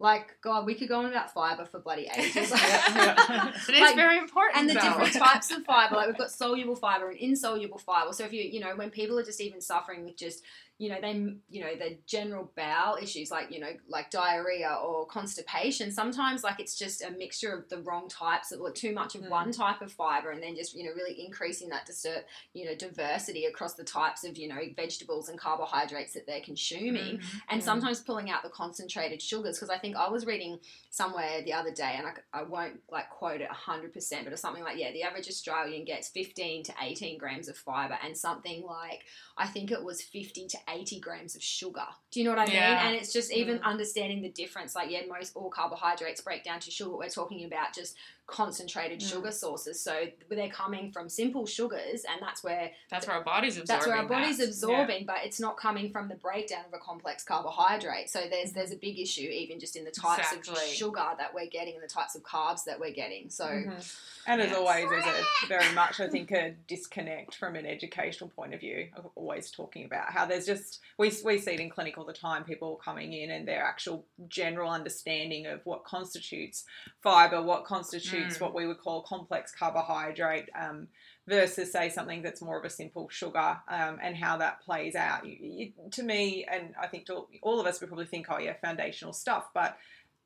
like God, we could go on about fiber for bloody ages. Yeah. it is Like, very important and the though. different types of fiber like we've got soluble fiber and insoluble fiber so if you you know when people are just even suffering with just you know they you know the general bowel issues like you know like diarrhea or constipation sometimes like it's just a mixture of the wrong types of or too much of Mm. one type of fiber and then just you know really increasing that distur- you know diversity across the types of you know vegetables and carbohydrates that they're consuming Mhm. and Mm. sometimes pulling out the concentrated sugars because I think I was reading somewhere the other day and I, I won't like quote it 100% but it's something like yeah the average Australian gets 15 to 18 grams of fiber and something like I think it was 50 to 80 grams of sugar do you know what I mean Yeah. and it's just even Mm. understanding the difference like yeah most all carbohydrates break down to sugar we're talking about just concentrated Mm. sugar sources so they're coming from simple sugars and that's where that's where our body's absorbing that's where our body's that. absorbing, but it's not coming from the breakdown of a complex carbohydrate. So there's there's a big issue even just in the types of sugar that we're getting and the types of carbs that we're getting. So Mhm. And as always, there's a very much, I think, a disconnect from an educational point of view. I'm always talking about how there's just, we, we see it in clinic all the time, people coming in and their actual general understanding of what constitutes fiber, what constitutes Mm. what we would call complex carbohydrate. Um, versus say something that's more of a simple sugar um, and how that plays out you, you, to me and i think to all, all of us would probably think oh yeah foundational stuff but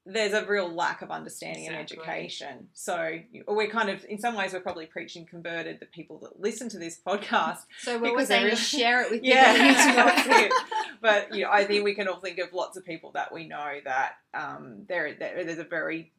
there's a real lack of understanding and education so we're kind of in some ways we're probably preaching converted the people that listen to this podcast so what we're saying really- share it with people yeah who need to know it. that's it. but you know, i think we can all think of lots of people that we know that um, there there's a very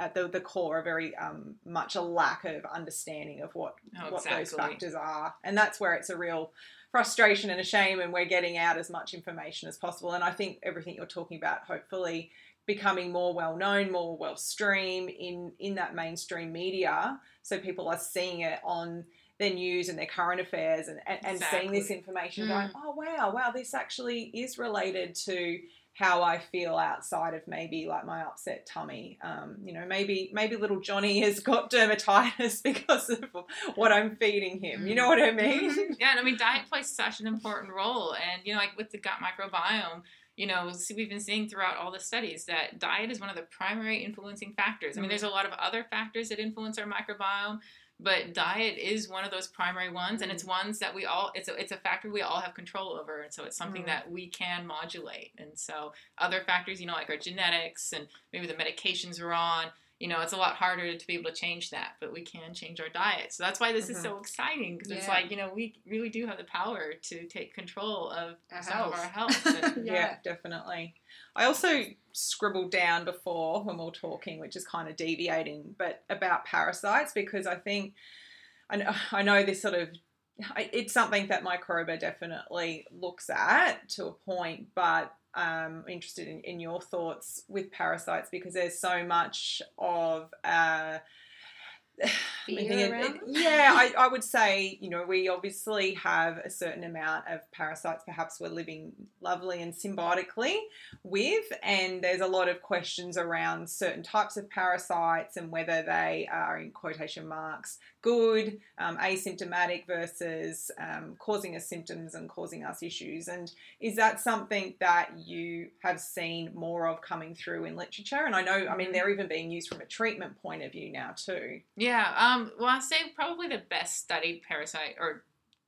at the, the core a very um, much a lack of understanding of what Oh, what those factors are. And that's where it's a real frustration and a shame and we're getting out as much information as possible. And i think everything you're talking about hopefully becoming more well known more well stream in in that mainstream media so people are seeing it on their news and their current affairs and, and, and seeing this information Mm. going oh wow wow this actually is related to how I feel outside of maybe like my upset tummy. Um, you know, maybe maybe little Johnny has got dermatitis because of what I'm feeding him. You know what I mean? yeah, and I mean diet plays such an important role, and you know, like with the gut microbiome, you know, we've been seeing throughout all the studies that diet is one of the primary influencing factors. I mean, Mhm. there's a lot of other factors that influence our microbiome, but diet is one of those primary ones, and it's ones that we all it's a it's a factor we all have control over, and so it's something Mhm. that we can modulate. And so other factors, you know, like our genetics and maybe the medications we're on. You know, it's a lot harder to be able to change that, but we can change our diet. So that's why this is Mhm. so exciting because it's like, you know, we really do have the power to take control of Our some of health. our health. And, yeah. Yeah. definitely. I also scribbled down before when we're talking, which is kind of deviating, but about parasites because I think I know, I know this sort of it's something that Microba definitely looks at to a point, but um, interested in, in your thoughts with parasites because there's so much of uh, Yeah, I, I would say, you know, we obviously have a certain amount of parasites perhaps we're living lovely and symbiotically with, and there's a lot of questions around certain types of parasites and whether they are, in quotation marks, good, um, asymptomatic versus um, causing us symptoms and causing us issues. And is that something that you have seen more of coming through in literature? And I know, I mean, they're even being used from a treatment point of view now, too. Yeah. Um, well, I'll say probably the best studied parasite, or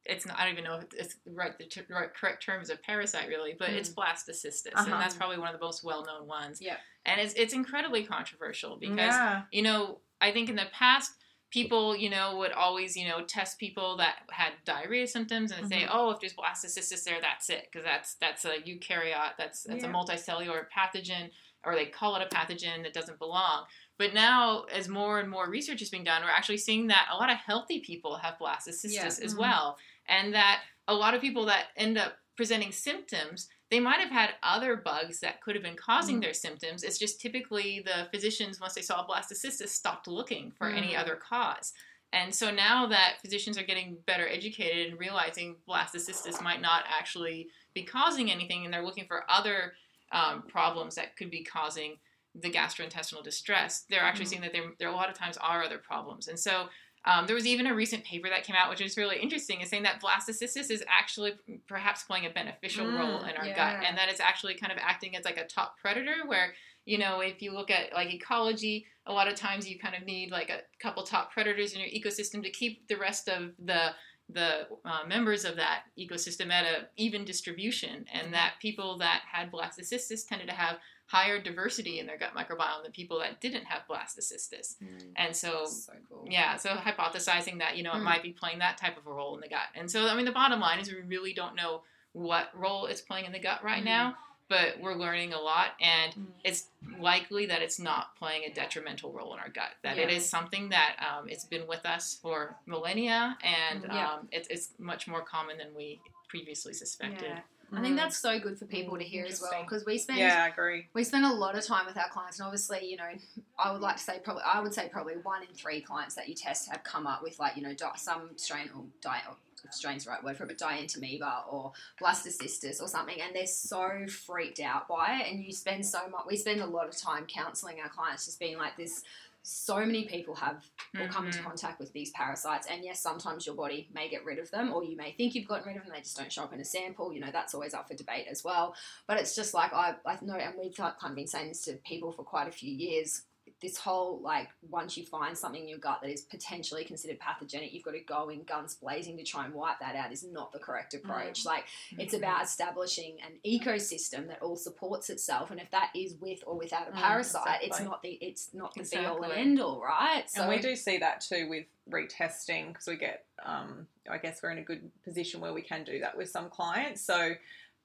it's not, I don't even know if it's right the right, correct terms of parasite really, but it's blastocystis, Uh-huh. and that's probably one of the most well known ones. Yeah. And it's it's incredibly controversial because yeah. you know I think in the past people you know would always you know test people that had diarrhea symptoms and say Mhm. oh if there's blastocystis there that's it because that's that's a eukaryote that's that's Yeah. a multicellular pathogen or they call it a pathogen that doesn't belong. But now, as more and more research is being done, we're actually seeing that a lot of healthy people have blastocystis Yeah. as Mhm. well, and that a lot of people that end up presenting symptoms, they might have had other bugs that could have been causing Mhm. their symptoms. It's just typically the physicians, once they saw blastocystis, stopped looking for any Mhm. other cause. And so now that physicians are getting better educated and realizing blastocystis might not actually be causing anything, and they're looking for other um, problems that could be causing the gastrointestinal distress, they're actually Mhm. seeing that there, there a lot of times are other problems. And so um, there was even a recent paper that came out, which is really interesting, is saying that blastocystis is actually perhaps playing a beneficial Mm, role in our gut, and that it's actually kind of acting as like a top predator, where you know if you look at like ecology, a lot of times you kind of need like a couple top predators in your ecosystem to keep the rest of the the uh, members of that ecosystem at a even distribution, and that people that had blastocystis tended to have higher diversity in their gut microbiome than people that didn't have blastocystis. And so so cool. yeah, so hypothesizing that, you know, it Mm. might be playing that type of a role in the gut. And so, I mean, the bottom line is we really don't know what role it's playing in the gut right Mhm. now, but we're learning a lot. And Mm. it's likely that it's not playing a detrimental role in our gut, that it Yeah. is something that um, it's been with us for millennia and Yeah. um, it's, it's much more common than we previously suspected. Yeah. I think that's so good for people to mm, hear as well because we spend Yeah, I agree. we spend a lot of time with our clients, and obviously, you know, I would like to say probably I would say probably one in three clients that you test have come up with like you know di- some strain or di- or strain's the right word for it, but dientamoeba or blastocystis or something, and they're so freaked out by it. And you spend so much. We spend a lot of time counselling our clients, just being like this. So many people have or come into Mhm. contact with these parasites, and yes, sometimes your body may get rid of them, or you may think you've gotten rid of them. They just don't show up in a sample. You know that's always up for debate as well. But it's just like I, I know, and we've kind of been saying this to people for quite a few years. This whole like once you find something in your gut that is potentially considered pathogenic, you've got to go in guns blazing to try and wipe that out. Is not the correct approach. Like it's about establishing an ecosystem that all supports itself, and if that is with or without a Mm, parasite, it's not the it's not the be all and end all, right? and we do see that too with retesting because we get, um, I guess we're in a good position where we can do that with some clients. So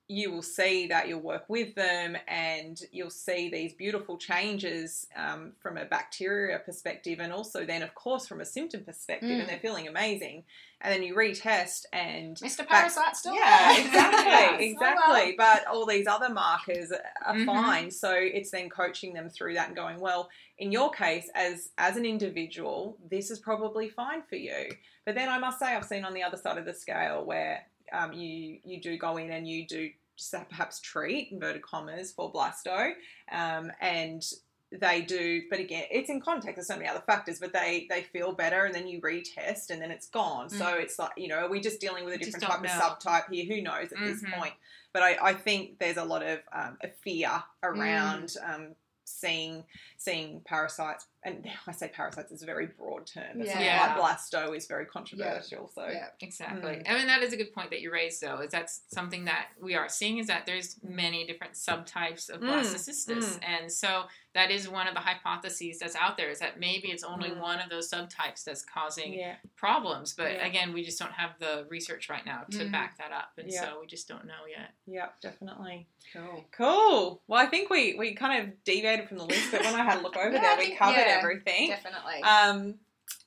you will see that you'll work with them and you'll see these beautiful changes um, from a bacteria perspective and also then, of course, from a symptom perspective, Mm. and they're feeling amazing. And then you retest and Mr. Back- Parasite still yeah, there. exactly, exactly. But all these other markers are Mhm. fine. So it's then coaching them through that and going, well, in your case, as as an individual, this is probably fine for you. But then I must say, I've seen on the other side of the scale where um, you you do go in and you do perhaps treat inverted commas for blasto, um, and they do but again it's in context there's so many other factors but they they feel better and then you retest and then it's gone. So it's like you know are we just dealing with a different type don't of subtype here? Who knows at this Mhm. point? But I, I think there's a lot of um, a fear around um, seeing seeing parasites and I say parasites is a very broad term but something Yeah. like blasto is very controversial so Yeah. Exactly. Mm. I mean, that is a good point that you raised, though. Is that's something that we are seeing is that there's many different subtypes of Mm, blastocystis, and so that is one of the hypotheses that's out there. Is that maybe it's only Mm. one of those subtypes that's causing yeah problems, but Yeah. again, we just don't have the research right now to Mm. back that up, and Yeah. so we just don't know yet. yeah definitely Cool. cool well I think we we kind of deviated from the list but when I had a look over Yeah, there we covered yeah. Everything Definitely. Um,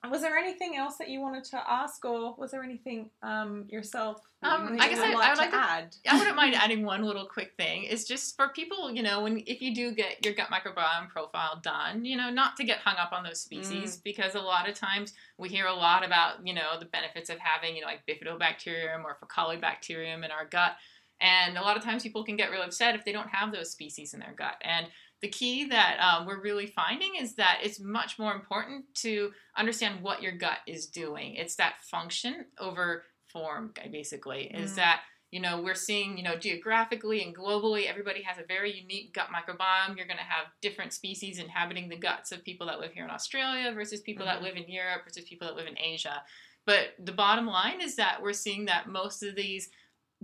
was there anything else that you wanted to ask, or was there anything um, yourself? Um, I guess I, like I would like to add. I wouldn't mind adding one little quick thing. It's just for people, you know, when if you do get your gut microbiome profile done, you know, not to get hung up on those species because a lot of times we hear a lot about, you know, the benefits of having, you know, like bifidobacterium or Faecalibacterium in our gut. And a lot of times people can get really upset if they don't have those species in their gut. And the key that um, we're really finding is that it's much more important to understand what your gut is doing. It's that function over form, basically, is Mm. that you know we're seeing you know geographically and globally everybody has a very unique gut microbiome you're going to have different species inhabiting the guts of people that live here in australia versus people Mhm. that live in europe versus people that live in asia but the bottom line is that we're seeing that most of these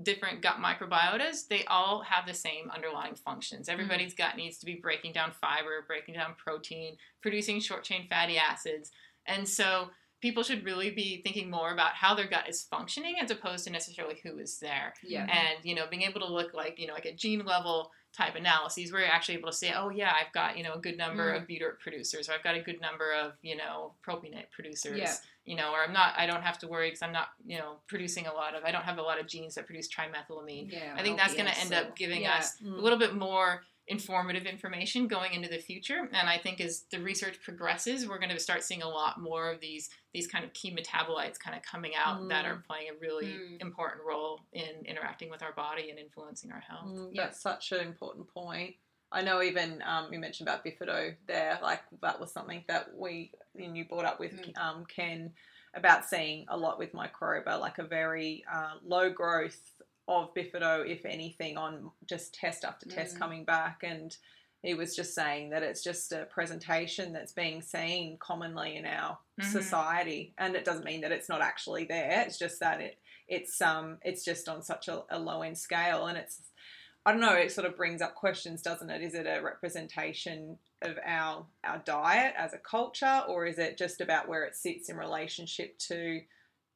different gut microbiotas they all have the same underlying functions. Mm-hmm. Everybody's gut needs to be breaking down fiber breaking down protein producing short chain fatty acids. And so people should really be thinking more about how their gut is functioning as opposed to necessarily who is there. Yeah. and you know being able to look like you know like a gene level type analyses where you're actually able to say oh yeah i've got you know a good number Mm. of butyrate producers or i've got a good number of you know propionate producers Yeah. you know or i'm not i don't have to worry because i'm not you know producing a lot of i don't have a lot of genes that produce trimethylamine Yeah. i think that's going to end up giving yeah. us Mm. a little bit more informative information going into the future and i think as the research progresses we're going to start seeing a lot more of these these kind of key metabolites kind of coming out that Mm. are playing a really Mm. important role in interacting with our body and influencing our health Mm, Yeah. That's such an important point. I know even um, you mentioned about bifido there, like that was something that we and you brought up with Mm. um, Ken about seeing a lot with microba, like a very uh, low growth of bifido, if anything, on just test after test Mm. coming back and. He was just saying that it's just a presentation that's being seen commonly in our Mhm. society, and it doesn't mean that it's not actually there. It's just that it it's um it's just on such a, a low end scale, and it's I don't know. It sort of brings up questions, doesn't it? Is it a representation of our our diet as a culture, or is it just about where it sits in relationship to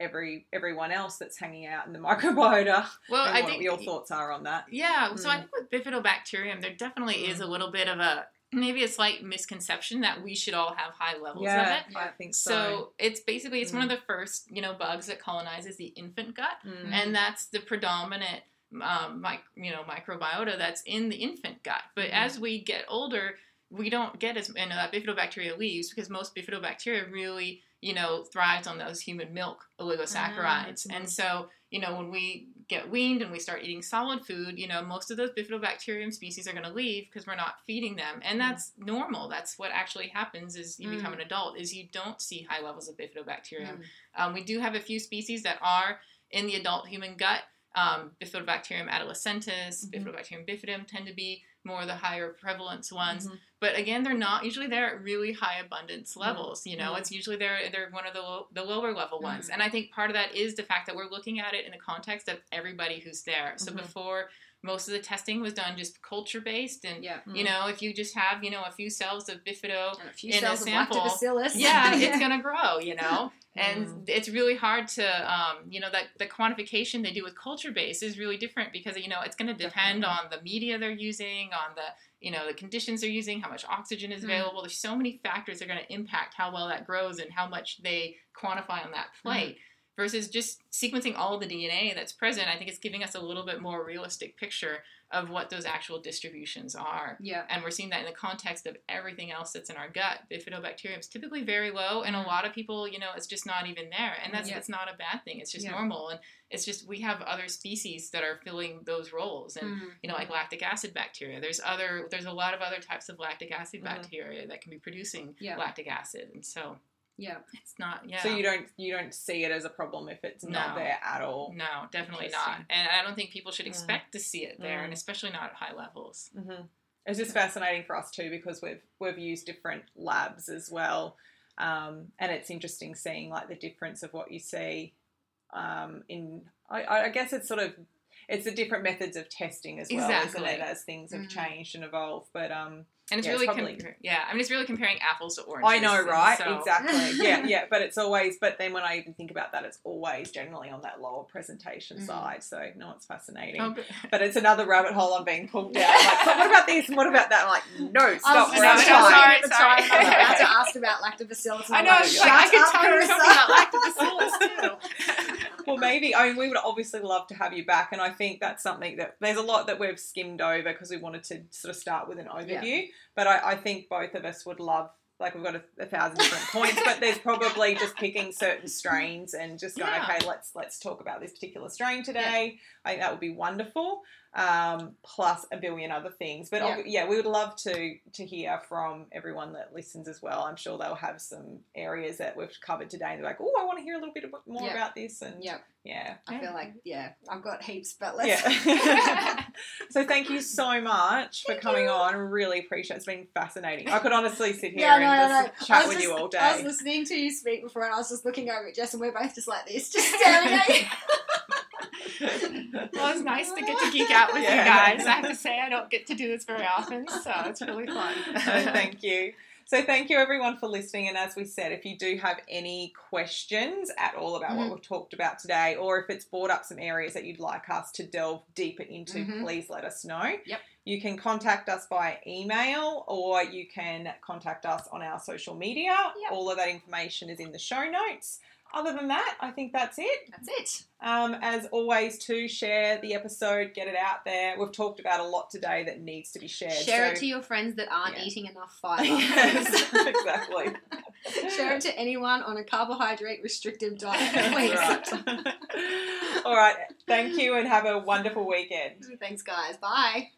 every everyone else that's hanging out in the microbiota? well i what think your thoughts are on that. yeah so i Mm. think with bifidobacterium there definitely is a little bit of a maybe a slight misconception that we should all have high levels of Yeah, it I think so. so it's basically it's one of the first you know bugs that colonizes the infant gut Mm. and that's the predominant um, mic- you know microbiota that's in the infant gut. But as we get older, we don't get as and uh, bifidobacteria leaves because most bifidobacteria really you know thrives on those human milk oligosaccharides, Mhm. and so you know when we get weaned and we start eating solid food, you know most of those bifidobacterium species are going to leave because we're not feeding them, and that's normal. That's what actually happens as you become an adult is you don't see high levels of bifidobacterium. Mm. Um, we do have a few species that are in the adult human gut. Um, Bifidobacterium adolescentis, Mhm. Bifidobacterium bifidum tend to be more the higher prevalence ones. Mhm. But again, they're not usually they're at really high abundance levels. You know, Mhm. it's usually they're they're one of the low, the lower level ones. Mhm. And I think part of that is the fact that we're looking at it in the context of everybody who's there. So before most of the testing was done just culture based and Yeah. you know if you just have you know a few cells of bifido And a few In a cells of sample, lactobacillus. yeah, it's gonna grow, you know. And Mm. it's really hard to, um, you know, that the quantification they do with culture based is really different because you know it's going to depend Definitely. on the media they're using, on the you know the conditions they're using, how much oxygen is Mm. available. There's so many factors that are going to impact how well that grows and how much they quantify on that plate. Versus just sequencing all the DNA that's present, I think it's giving us a little bit more realistic picture of what those actual distributions are Yeah. and we're seeing that in the context of everything else that's in our gut. Bifidobacterium is typically very low, and a lot of people, you know, it's just not even there, and that's Yeah. it's not a bad thing. It's just Yeah. normal, and it's just we have other species that are filling those roles, and Mm. you know, like lactic acid bacteria. There's other there's a lot of other types of lactic acid Mhm. bacteria that can be producing Yeah. lactic acid, and so Yeah. it's not yeah. So you don't you don't see it as a problem if it's not there at all. no, definitely not, and I don't think people should Mm. expect to see it there, and Mm. especially not at high levels. hmm It's just fascinating for us too because we've we've used different labs as well, um, and it's interesting seeing like the difference of what you see um, in. I, I guess it's sort of it's the different methods of testing as well, Exactly. isn't it? As things have Mm. changed and evolved, but um, And it's Yeah, it's really, probably- compar- yeah. I mean, it's really comparing apples to oranges. I know, right? so- Exactly. yeah, yeah. But it's always, but then when I even think about that, it's always generally on that lower presentation Mm. side. So no, it's fascinating. Oh, but- But it's another rabbit hole I'm being pulled down. Like, but what about this and what about that? I'm like, no, stop. was we're just sorry, at the sorry. time. I was about to ask about lactobacillus. and I I'm know. like, It's Shut like, I could tell you were Carissa. talking about lactobacillus too. Well, maybe. I mean, we would obviously love to have you back, and I think that's something that there's a lot that we've skimmed over because we wanted to sort of start with an overview. But I, I think both of us would love. Like we've got a, a thousand different points, but there's probably just picking certain strains and just going, Yeah. okay, let's let's talk about this particular strain today. I think that would be wonderful. Um, plus a billion other things, but Yeah. yeah, we would love to to hear from everyone that listens as well. I'm sure they'll have some areas that we've covered today. and They're like, oh, I want to hear a little bit more Yeah. about this, and Yep. yeah, I feel like, yeah, I've got heaps, but let's. yeah. so thank you so much for coming you. on. I really appreciate it. It's been fascinating. I could honestly sit here Yeah, and no, just no. Chat with you all day. I was listening to you speak before, and I was just looking over at Jess, and we're both just like this, just staring at you. Well, it's nice to get to geek out with Yeah. you guys. I have to say, I don't get to do this very often, so it's really fun. So thank you. So thank you everyone for listening. And as we said, if you do have any questions at all about what Mhm. we've talked about today, or if it's brought up some areas that you'd like us to delve deeper into, Mhm. please let us know. Yep. You can contact us by email or you can contact us on our social media. Yep. All of that information is in the show notes. Other than that, I think that's it. That's it. Um, as always, to share the episode, get it out there. We've talked about a lot today that needs to be shared. Share so- it to your friends that aren't Yeah. eating enough fiber. yes, exactly. Share it to anyone on a carbohydrate restrictive diet, please. right. All right. Thank you and have a wonderful weekend. Thanks, guys. Bye.